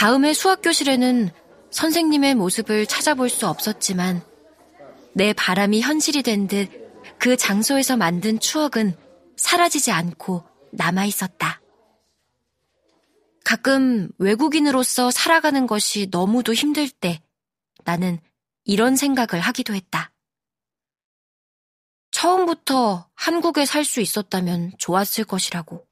다음에 수학교실에는 선생님의 모습을 찾아볼 수 없었지만 내 바람이 현실이 된 듯 그 장소에서 만든 추억은 사라지지 않고 남아 있었다. 가끔 외국인으로서 살아가는 것이 너무도 힘들 때 나는 이런 생각을 하기도 했다. 처음부터 한국에 살 수 있었다면 좋았을 것이라고.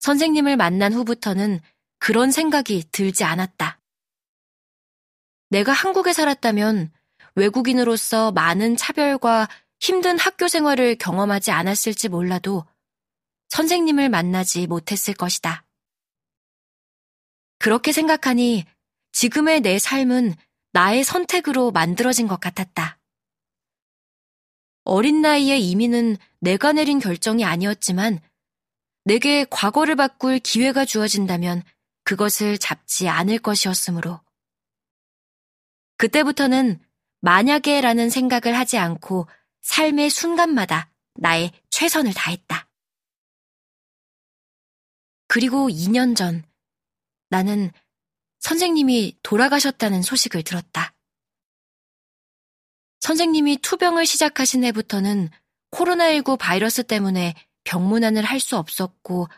선생님을 만난 후부터는 그런 생각이 들지 않았다. 내가 한국에 살았다면 외국인으로서 많은 차별과 힘든 학교 생활을 경험하지 않았을지 몰라도 선생님을 만나지 못했을 것이다. 그렇게 생각하니 지금의 내 삶은 나의 선택으로 만들어진 것 같았다. 어린 나이에 이민은 내가 내린 결정이 아니었지만 내게 과거를 바꿀 기회가 주어진다면 그것을 잡지 않을 것이었으므로. 그때부터는 만약에라는 생각을 하지 않고 삶의 순간마다 나의 최선을 다했다. 그리고 2년 전 나는 선생님이 돌아가셨다는 소식을 들었다. 선생님이 투병을 시작하신 해부터는 코로나19 바이러스 때문에 병문안을 할 수 없었고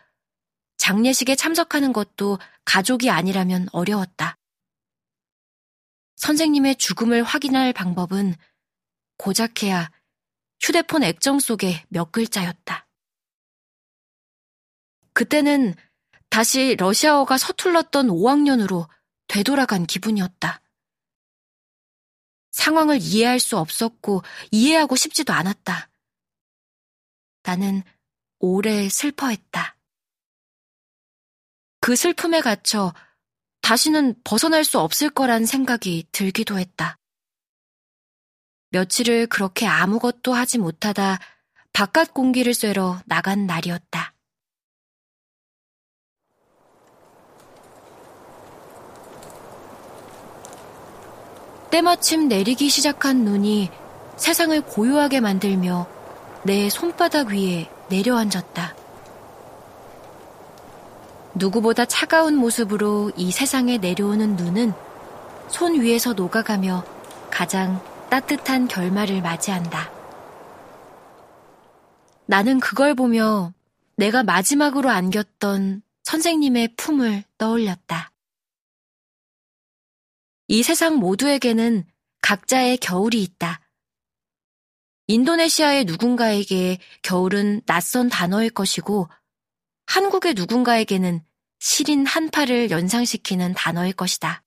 장례식에 참석하는 것도 가족이 아니라면 어려웠다. 선생님의 죽음을 확인할 방법은 고작해야 휴대폰 액정 속에 몇 글자였다. 그때는 다시 러시아어가 서툴렀던 5학년으로 되돌아간 기분이었다. 상황을 이해할 수 없었고 이해하고 싶지도 않았다. 나는 오래 슬퍼했다. 그 슬픔에 갇혀 다시는 벗어날 수 없을 거란 생각이 들기도 했다. 며칠을 그렇게 아무것도 하지 못하다 바깥 공기를 쐬러 나간 날이었다. 때마침 내리기 시작한 눈이 세상을 고요하게 만들며 내 손바닥 위에 내려앉았다. 누구보다 차가운 모습으로 이 세상에 내려오는 눈은 손 위에서 녹아가며 가장 따뜻한 결말을 맞이한다. 나는 그걸 보며 내가 마지막으로 안겼던 선생님의 품을 떠올렸다. 이 세상 모두에게는 각자의 겨울이 있다. 인도네시아의 누군가에게 겨울은 낯선 단어일 것이고 한국의 누군가에게는 시린 한파를 연상시키는 단어일 것이다.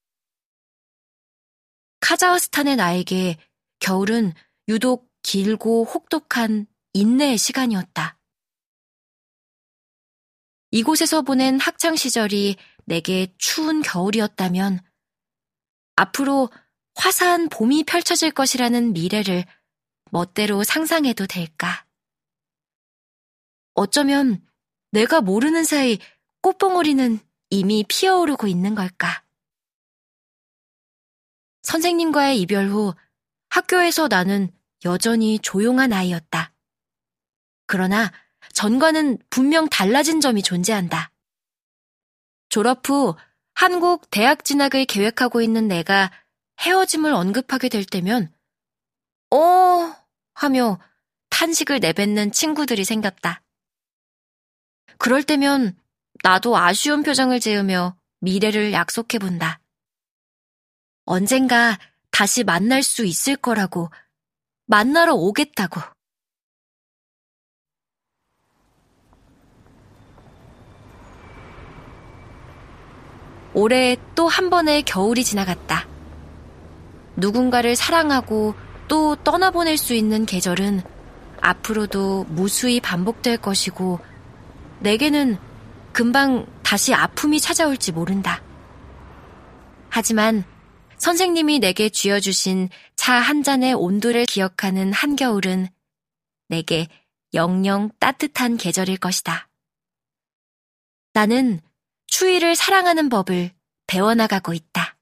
카자흐스탄의 나에게 겨울은 유독 길고 혹독한 인내의 시간이었다. 이곳에서 보낸 학창 시절이 내게 추운 겨울이었다면 앞으로 화사한 봄이 펼쳐질 것이라는 미래를 멋대로 상상해도 될까? 어쩌면 내가 모르는 사이 꽃봉오리는 이미 피어오르고 있는 걸까? 선생님과의 이별 후 학교에서 나는 여전히 조용한 아이였다. 그러나 전과는 분명 달라진 점이 존재한다. 졸업 후 한국 대학 진학을 계획하고 있는 내가 헤어짐을 언급하게 될 때면, 어, 하며 탄식을 내뱉는 친구들이 생겼다. 그럴 때면 나도 아쉬운 표정을 지으며 미래를 약속해 본다. 언젠가 다시 만날 수 있을 거라고, 만나러 오겠다고. 올해 또 한 번의 겨울이 지나갔다. 누군가를 사랑하고 또 떠나보낼 수 있는 계절은 앞으로도 무수히 반복될 것이고, 내게는 금방 다시 아픔이 찾아올지 모른다. 하지만 선생님이 내게 쥐어주신 차 한 잔의 온도를 기억하는 한겨울은 내게 영영 따뜻한 계절일 것이다. 나는 추위를 사랑하는 법을 배워나가고 있다.